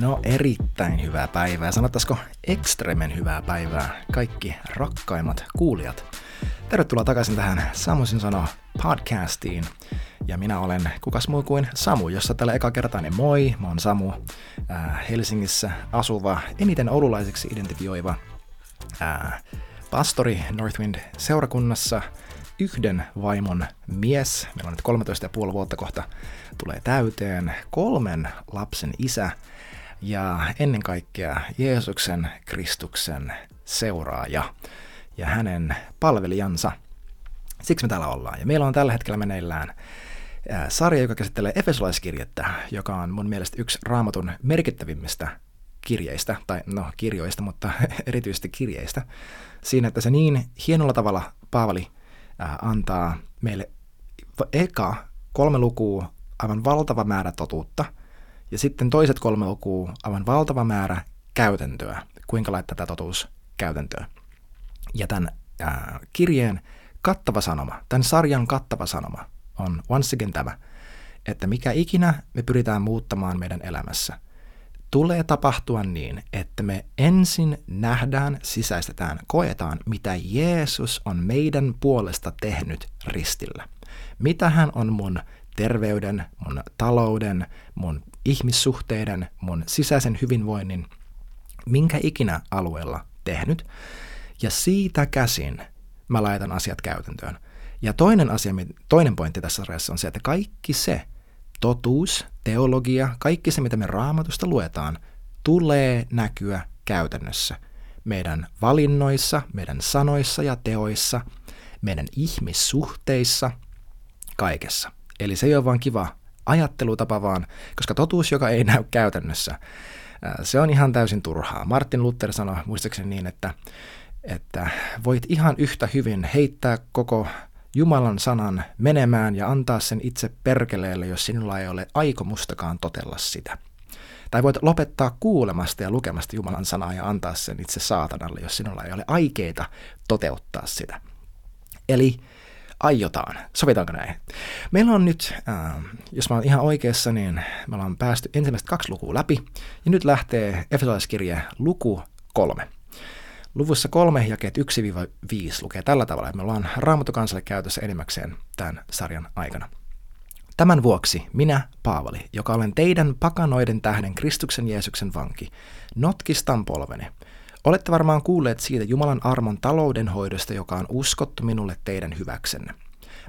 No erittäin hyvää päivää, sanottaisiko ekstremen hyvää päivää? Kaikki rakkaimmat kuulijat. Tervetuloa takaisin tähän Samusin sano podcastiin. Ja minä olen kukas muu kuin Samu, jossa tällä eka kertaa niin moi, mä oon Samu, äh, Helsingissä asuva, eniten oululaiseksi identifioiva äh, pastori Northwind seurakunnassa, yhden vaimon mies, meillä on nyt 13 ja puoli vuotta kohta tulee täyteen, kolmen lapsen isä ja ennen kaikkea Jeesuksen Kristuksen seuraaja ja hänen palvelijansa. Siksi me täällä ollaan. Ja meillä on tällä hetkellä meneillään sarja, joka käsittelee Efesolaiskirjettä, joka on mun mielestä yksi raamatun merkittävimmistä kirjeistä, tai no kirjoista, mutta erityisesti kirjeistä, siinä, että se niin hienolla tavalla Paavali antaa meille eka kolme lukua aivan valtava määrä totuutta, ja sitten toiset kolme lukua aivan valtava määrä käytäntöä, kuinka laittaa tätä totuus käytäntöön. Ja tämän ää, kirjeen kattava sanoma, tämän sarjan kattava sanoma on once again tämä, että mikä ikinä me pyritään muuttamaan meidän elämässä, tulee tapahtua niin, että me ensin nähdään, sisäistetään, koetaan, mitä Jeesus on meidän puolesta tehnyt ristillä. Mitä hän on mun terveyden, mun talouden, mun ihmissuhteiden, mun sisäisen hyvinvoinnin, minkä ikinä alueella tehnyt. Ja siitä käsin mä laitan asiat käytäntöön. Ja toinen asia, toinen pointti tässä sarjassa on se, että kaikki se totuus, teologia, kaikki se, mitä me raamatusta luetaan, tulee näkyä käytännössä. Meidän valinnoissa, meidän sanoissa ja teoissa, meidän ihmissuhteissa, kaikessa. Eli se ei ole vain kiva ajattelutapa vaan, koska totuus, joka ei näy käytännössä, se on ihan täysin turhaa. Martin Luther sanoi muistaakseni niin, että, että voit ihan yhtä hyvin heittää koko Jumalan sanan menemään ja antaa sen itse perkeleelle, jos sinulla ei ole aikomustakaan totella sitä. Tai voit lopettaa kuulemasta ja lukemasta Jumalan sanaa ja antaa sen itse saatanalle, jos sinulla ei ole aikeita toteuttaa sitä. Eli aiotaan. Sovitaanko näin? Meillä on nyt, äh, jos mä oon ihan oikeassa, niin me ollaan päästy ensimmäistä kaksi lukua läpi. Ja nyt lähtee Efesolaiskirje luku kolme. Luvussa kolme jakeet 1-5 lukee tällä tavalla, että me ollaan Raamattokansalle käytössä enimmäkseen tämän sarjan aikana. Tämän vuoksi minä, Paavali, joka olen teidän pakanoiden tähden Kristuksen Jeesuksen vanki, notkistan polveni – Olette varmaan kuulleet siitä Jumalan armon taloudenhoidosta, joka on uskottu minulle teidän hyväksenne.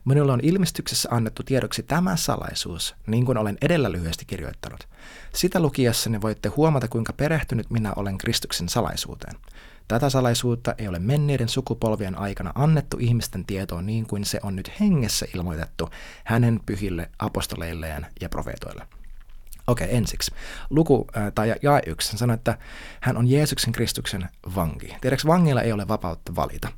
Minulle on ilmestyksessä annettu tiedoksi tämä salaisuus, niin kuin olen edellä lyhyesti kirjoittanut. Sitä lukiessanne voitte huomata, kuinka perehtynyt minä olen Kristuksen salaisuuteen. Tätä salaisuutta ei ole menneiden sukupolvien aikana annettu ihmisten tietoon niin kuin se on nyt hengessä ilmoitettu hänen pyhille apostoleilleen ja profeetoille. Okei, okay, ensiksi. Luku äh, tai jae yksi hän sanoi, että hän on Jeesuksen Kristuksen vanki. Tiedätkö, vangilla ei ole vapautta valita.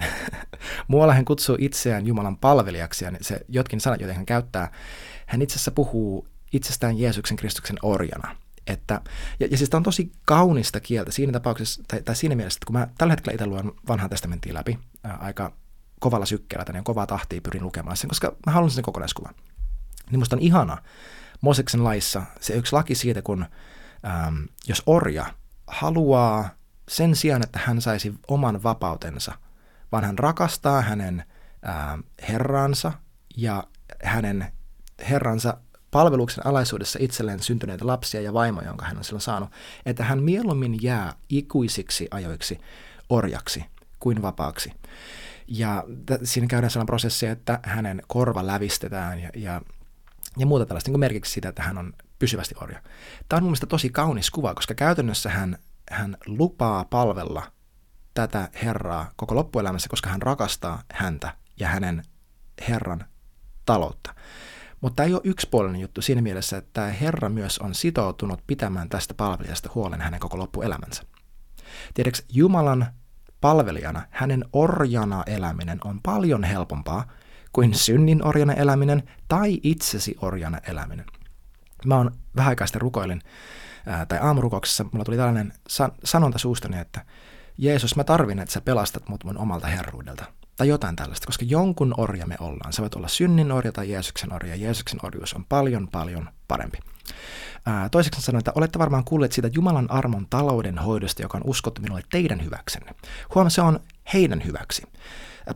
Muualla hän kutsuu itseään Jumalan palvelijaksi ja se jotkin sanat, joita hän käyttää, hän itse asiassa puhuu itsestään Jeesuksen Kristuksen orjana. Että, ja, ja siis tämä on tosi kaunista kieltä siinä tapauksessa, tai, tai siinä mielessä, että kun mä tällä hetkellä itse luen vanhaa testamenttia läpi, ää, aika kovalla sykkeellä, tänne kovaa tahtia pyrin lukemaan sen, koska mä haluan sen kokonaiskuvan. Niin musta on ihana, Moseksen laissa se yksi laki siitä, kun ähm, jos orja haluaa sen sijaan, että hän saisi oman vapautensa, vaan hän rakastaa hänen ähm, herransa ja hänen herransa palveluksen alaisuudessa itselleen syntyneitä lapsia ja vaimoja, jonka hän on silloin saanut, että hän mieluummin jää ikuisiksi ajoiksi orjaksi kuin vapaaksi. Ja t- siinä käydään sellainen prosessi, että hänen korva lävistetään ja, ja ja muuta tällaista niin merkiksi sitä, että hän on pysyvästi orja. Tämä on mun mielestä tosi kaunis kuva, koska käytännössä hän, hän lupaa palvella tätä Herraa koko loppuelämässä, koska hän rakastaa häntä ja hänen Herran taloutta. Mutta tämä ei ole yksipuolinen juttu siinä mielessä, että tämä Herra myös on sitoutunut pitämään tästä palvelijasta huolen hänen koko loppuelämänsä. Tiedätkö, Jumalan palvelijana, hänen orjana eläminen on paljon helpompaa kuin synnin orjana eläminen tai itsesi orjana eläminen. Mä oon vähän aikaa sitten rukoilin, ää, tai aamurukouksessa mulla tuli tällainen san- sanonta suustani, että Jeesus, mä tarvin, että sä pelastat mut mun omalta herruudelta. Tai jotain tällaista, koska jonkun orja me ollaan. Sä voit olla synnin orja tai Jeesuksen orja. Jeesuksen orjuus on paljon, paljon parempi. Ää, toiseksi sanoin, että olette varmaan kuulleet siitä Jumalan armon talouden hoidosta, joka on uskottu minulle teidän hyväksenne. Huomaa, se on heidän hyväksi.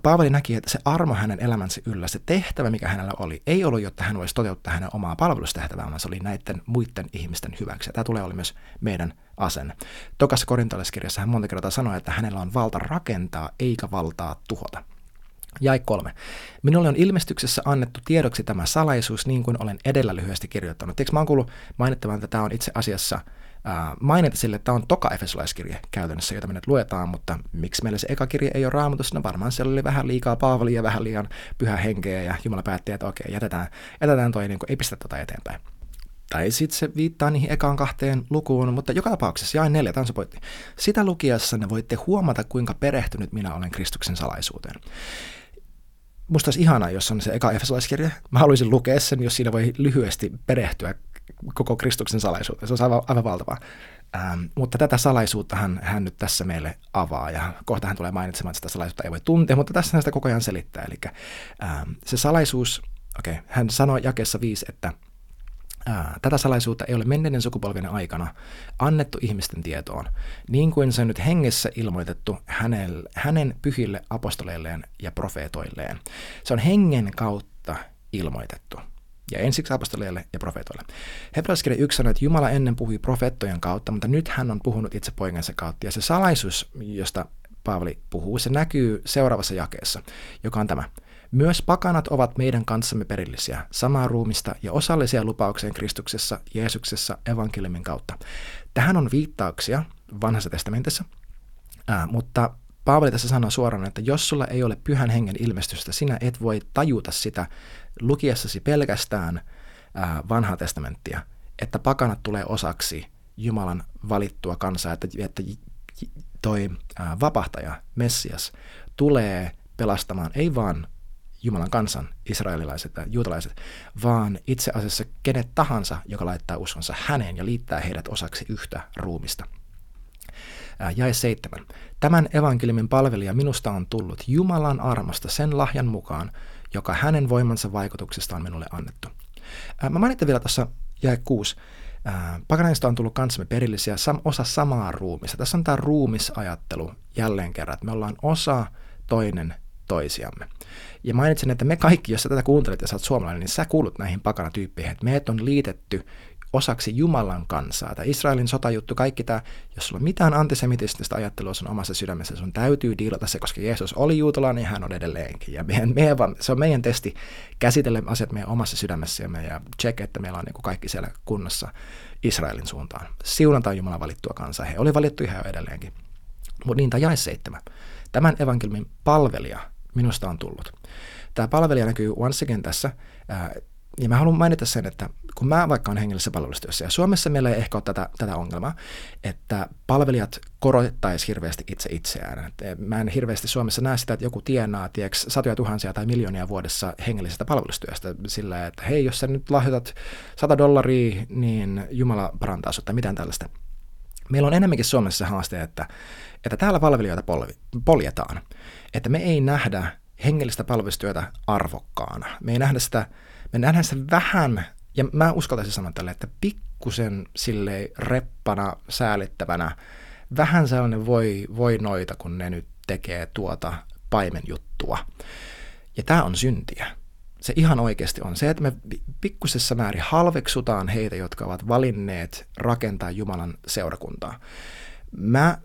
Paavali näki, että se armo hänen elämänsä yllä, se tehtävä, mikä hänellä oli, ei ollut, jotta hän voisi toteuttaa hänen omaa palvelustehtävää, vaan se oli näiden muiden ihmisten hyväksi. Ja tämä tulee olla myös meidän asenne. Tokassa korintolaiskirjassa hän monta kertaa sanoi, että hänellä on valta rakentaa eikä valtaa tuhota. Jäi kolme. Minulle on ilmestyksessä annettu tiedoksi tämä salaisuus niin kuin olen edellä lyhyesti kirjoittanut. Eikö mä oon kuullut mainittavan, että tämä on itse asiassa äh, mainita sille, että tämä on toka efesolaiskirje käytännössä, jota me nyt luetaan, mutta miksi meillä se eka kirje ei ole raamatussa? No varmaan siellä oli vähän liikaa Paavalia ja vähän liian pyhä henkeä ja Jumala päätti, että okei, jätetään, jätetään toi, niin kuin, ei pistä tota eteenpäin. Tai sitten se viittaa niihin ekaan kahteen lukuun, mutta joka tapauksessa jae neljä, tämä se pointti. Sitä voitte huomata, kuinka perehtynyt minä olen Kristuksen salaisuuteen musta olisi ihanaa, jos on se eka efesolaiskirja. Mä haluaisin lukea sen, jos siinä voi lyhyesti perehtyä koko Kristuksen salaisuuteen. Se on aivan, aivan valtavaa. Ähm, mutta tätä salaisuutta hän, nyt tässä meille avaa, ja kohta hän tulee mainitsemaan, että sitä salaisuutta ei voi tuntea, mutta tässä hän sitä koko ajan selittää. Eli ähm, se salaisuus, okei, okay, hän sanoi jakessa viisi, että – Tätä salaisuutta ei ole menneiden sukupolvien aikana annettu ihmisten tietoon, niin kuin se on nyt hengessä ilmoitettu hänen, hänen pyhille apostoleilleen ja profeetoilleen. Se on hengen kautta ilmoitettu. Ja ensiksi apostoleille ja profeetoille. Hebrealaiskirja 1 sanoo, että Jumala ennen puhui profeettojen kautta, mutta nyt hän on puhunut itse poikansa kautta. Ja se salaisuus, josta Paavali puhuu, se näkyy seuraavassa jakeessa, joka on tämä. Myös pakanat ovat meidän kanssamme perillisiä, samaa ruumista ja osallisia lupaukseen Kristuksessa, Jeesuksessa, evankeliumin kautta. Tähän on viittauksia vanhassa testamentissa, ää, mutta Paavali tässä sanoo suoraan, että jos sulla ei ole pyhän hengen ilmestystä, sinä et voi tajuta sitä lukiessasi pelkästään ää, vanhaa testamenttia, että pakanat tulee osaksi Jumalan valittua kansaa, että, että toi ää, vapahtaja, Messias, tulee pelastamaan ei vaan Jumalan kansan, israelilaiset ja juutalaiset, vaan itse asiassa kenet tahansa, joka laittaa uskonsa häneen ja liittää heidät osaksi yhtä ruumista. Jae 7. Tämän evankeliumin palvelija minusta on tullut Jumalan armosta sen lahjan mukaan, joka hänen voimansa vaikutuksesta on minulle annettu. Mä mainitsin vielä tuossa jae 6. Pakanaista on tullut kanssamme perillisiä, osa samaa ruumista. Tässä on tämä ruumisajattelu jälleen kerran, että me ollaan osa toinen toisiamme. Ja mainitsen, että me kaikki, jos sä tätä kuuntelet ja sä oot suomalainen, niin sä kuulut näihin pakanatyyppeihin, että meidät on liitetty osaksi Jumalan kansaa. Tämä Israelin sotajuttu, kaikki tämä, jos sulla on mitään antisemitististä ajattelua sun omassa sydämessä, sun täytyy diilata se, koska Jeesus oli juutalainen niin hän on edelleenkin. Ja meidän, meidän, se on meidän testi käsitellä asiat meidän omassa sydämessämme ja check, että meillä on niin kaikki siellä kunnossa Israelin suuntaan. Siunataan Jumalan valittua kansaa. He oli valittu ihan edelleenkin. Mutta niin, tämä jae seitsemän. Tämän evankelmin palvelija minusta on tullut. Tämä palvelija näkyy once again tässä, ja mä haluan mainita sen, että kun mä vaikka on hengellisessä palvelustyössä, ja Suomessa meillä ei ehkä ole tätä, tätä ongelmaa, että palvelijat korottaisi hirveästi itse itseään. Et mä en hirveästi Suomessa näe sitä, että joku tienaa tieks, satoja tuhansia tai miljoonia vuodessa hengellisestä palvelustyöstä sillä, että hei, jos sä nyt lahjoitat 100 dollaria, niin Jumala parantaa sut, tai mitään tällaista. Meillä on enemmänkin Suomessa haaste, että, että täällä palvelijoita polvi, poljetaan. Että me ei nähdä hengellistä palvelustyötä arvokkaana. Me ei nähdä sitä, me nähdään sitä vähän, ja mä uskaltaisin sanoa tälle, että pikkusen sille reppana, säälittävänä, vähän sellainen voi, voi noita, kun ne nyt tekee tuota paimenjuttua. Ja tämä on syntiä. Se ihan oikeasti on se, että me pikkusessa määrin halveksutaan heitä, jotka ovat valinneet rakentaa Jumalan seurakuntaa. Mä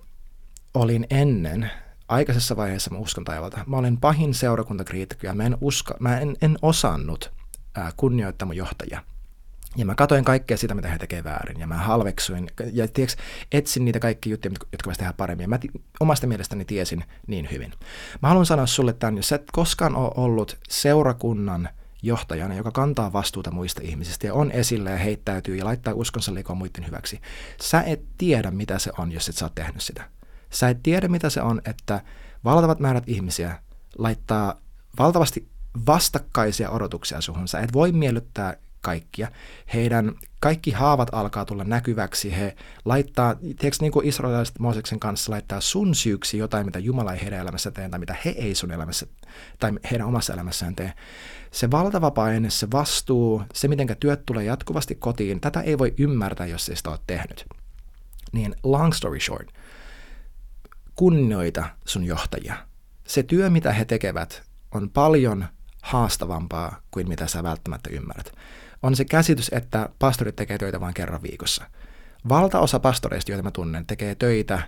olin ennen aikaisessa vaiheessa mä uskon taivalta. Mä olin pahin seurakuntakriitikko ja mä en, usko, mä en, en osannut mun johtajia. Ja mä katoin kaikkea sitä, mitä he tekevät väärin, ja mä halveksuin, ja tiiäks, etsin niitä kaikki juttuja, jotka voisi tehdä paremmin, ja mä t- omasta mielestäni tiesin niin hyvin. Mä haluan sanoa sulle tämän, jos sä et koskaan ole ollut seurakunnan johtajana, joka kantaa vastuuta muista ihmisistä, ja on esillä ja heittäytyy ja laittaa uskonsa liikoa muiden hyväksi, sä et tiedä, mitä se on, jos et sä oot tehnyt sitä. Sä et tiedä, mitä se on, että valtavat määrät ihmisiä laittaa valtavasti vastakkaisia odotuksia suhun. Sä et voi miellyttää kaikkia. Heidän kaikki haavat alkaa tulla näkyväksi. He laittaa, tiedätkö niin kuin israelilaiset Mooseksen kanssa laittaa sun syyksi jotain, mitä Jumala ei heidän elämässä tee, tai mitä he ei sun elämässä, tai heidän omassa elämässään tee. Se valtava paine, se vastuu, se miten työt tulee jatkuvasti kotiin, tätä ei voi ymmärtää, jos ei sitä ole tehnyt. Niin long story short, kunnioita sun johtajia. Se työ, mitä he tekevät, on paljon haastavampaa kuin mitä sä välttämättä ymmärrät. On se käsitys, että pastorit tekee töitä vain kerran viikossa. Valtaosa pastoreista, joita mä tunnen, tekee töitä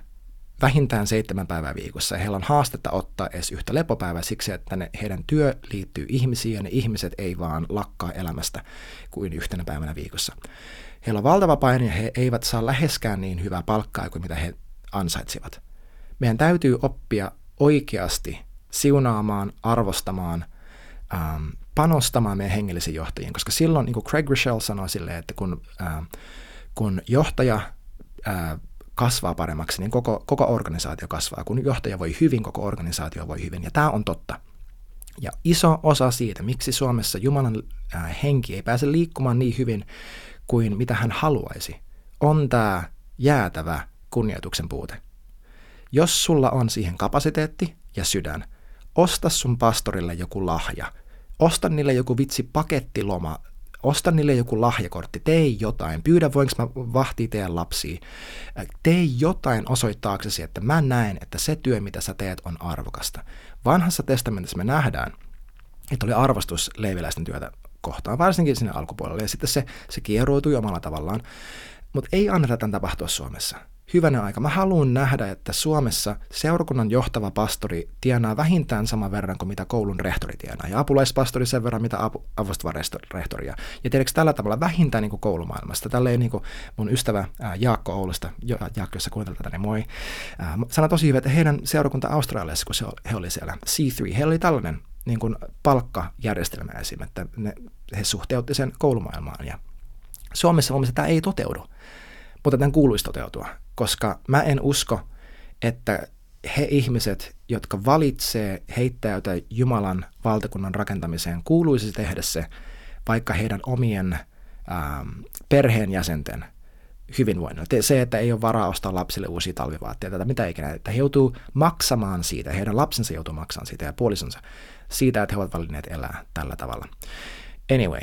vähintään seitsemän päivää viikossa. Ja heillä on haastetta ottaa edes yhtä lepopäivää siksi, että ne, heidän työ liittyy ihmisiin ja ne ihmiset ei vaan lakkaa elämästä kuin yhtenä päivänä viikossa. Heillä on valtava paine ja he eivät saa läheskään niin hyvää palkkaa kuin mitä he ansaitsivat. Meidän täytyy oppia oikeasti siunaamaan, arvostamaan, ähm, panostamaan meidän hengellisiin johtajiin, koska silloin, niin kuin Craig Rochelle sanoi silleen, että kun, äh, kun johtaja äh, kasvaa paremmaksi, niin koko, koko organisaatio kasvaa. Kun johtaja voi hyvin, koko organisaatio voi hyvin, ja tämä on totta. Ja iso osa siitä, miksi Suomessa Jumalan äh, henki ei pääse liikkumaan niin hyvin kuin mitä hän haluaisi, on tämä jäätävä kunnioituksen puute. Jos sulla on siihen kapasiteetti ja sydän, osta sun pastorille joku lahja. Osta niille joku vitsi pakettiloma. Osta niille joku lahjakortti. Tee jotain. Pyydä, voinko mä vahtia teidän lapsia. Tee jotain osoittaaksesi, että mä näen, että se työ, mitä sä teet, on arvokasta. Vanhassa testamentissa me nähdään, että oli arvostus leiviläisten työtä kohtaan, varsinkin sinne alkupuolelle. Ja sitten se, se kieroutui omalla tavallaan. Mutta ei anneta tämän tapahtua Suomessa hyvänä aika. Mä haluan nähdä, että Suomessa seurakunnan johtava pastori tienaa vähintään saman verran kuin mitä koulun rehtori tienaa, ja apulaispastori sen verran, mitä apu, avustava rehtori. Ja tiedätkö tällä tavalla vähintään niin kuin koulumaailmasta. Tälleen niin kuin mun ystävä Jaakko Oulusta, Jaakko, jos kuuntelet tätä, niin moi, sanoi tosi hyvin, että heidän seurakunta Australiassa, kun se, he oli siellä, C3, heillä oli tällainen niin kuin palkkajärjestelmä esim. että ne, he suhteutti sen koulumaailmaan. Ja Suomessa mun tämä ei toteudu, mutta tämän kuuluisi toteutua koska mä en usko, että he ihmiset, jotka valitsee heittäytä Jumalan valtakunnan rakentamiseen, kuuluisi tehdä se vaikka heidän omien ähm, perheenjäsenten hyvinvoinnilla. Se, että ei ole varaa ostaa lapsille uusia talvivaatteita tai mitä ikinä, että he joutuu maksamaan siitä, heidän lapsensa joutuu maksamaan siitä ja puolisonsa siitä, että he ovat valinneet elää tällä tavalla. Anyway,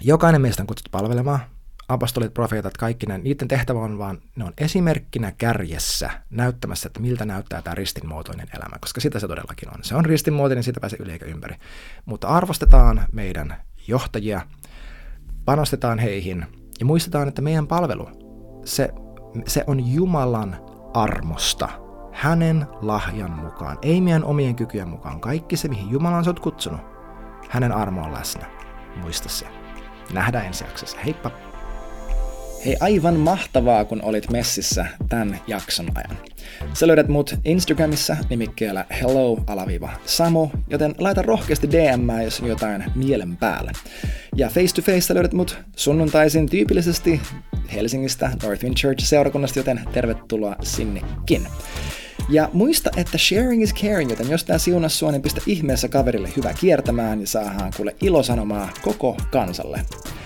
jokainen meistä on kutsuttu palvelemaan, apostolit, profeetat, kaikki ne, niiden tehtävä on vaan, ne on esimerkkinä kärjessä näyttämässä, että miltä näyttää tämä ristinmuotoinen elämä, koska sitä se todellakin on. Se on ristinmuotoinen, siitä pääsee yli eikä ympäri. Mutta arvostetaan meidän johtajia, panostetaan heihin ja muistetaan, että meidän palvelu, se, se on Jumalan armosta, hänen lahjan mukaan, ei meidän omien kykyjen mukaan. Kaikki se, mihin Jumala on sut kutsunut, hänen armo on läsnä. Muista se. Nähdään ensi jaksossa. Heippa! Hei, aivan mahtavaa, kun olit messissä tämän jakson ajan. Sä löydät mut Instagramissa nimikkeellä hello-samo, joten laita rohkeasti DM, jos on jotain mielen päällä. Ja face to face löydät mut sunnuntaisin tyypillisesti Helsingistä Northwind Church-seurakunnasta, joten tervetuloa sinnekin. Ja muista, että sharing is caring, joten jos tää siunas sua, niin pistä ihmeessä kaverille hyvä kiertämään ja saadaan kuule ilosanomaa koko kansalle.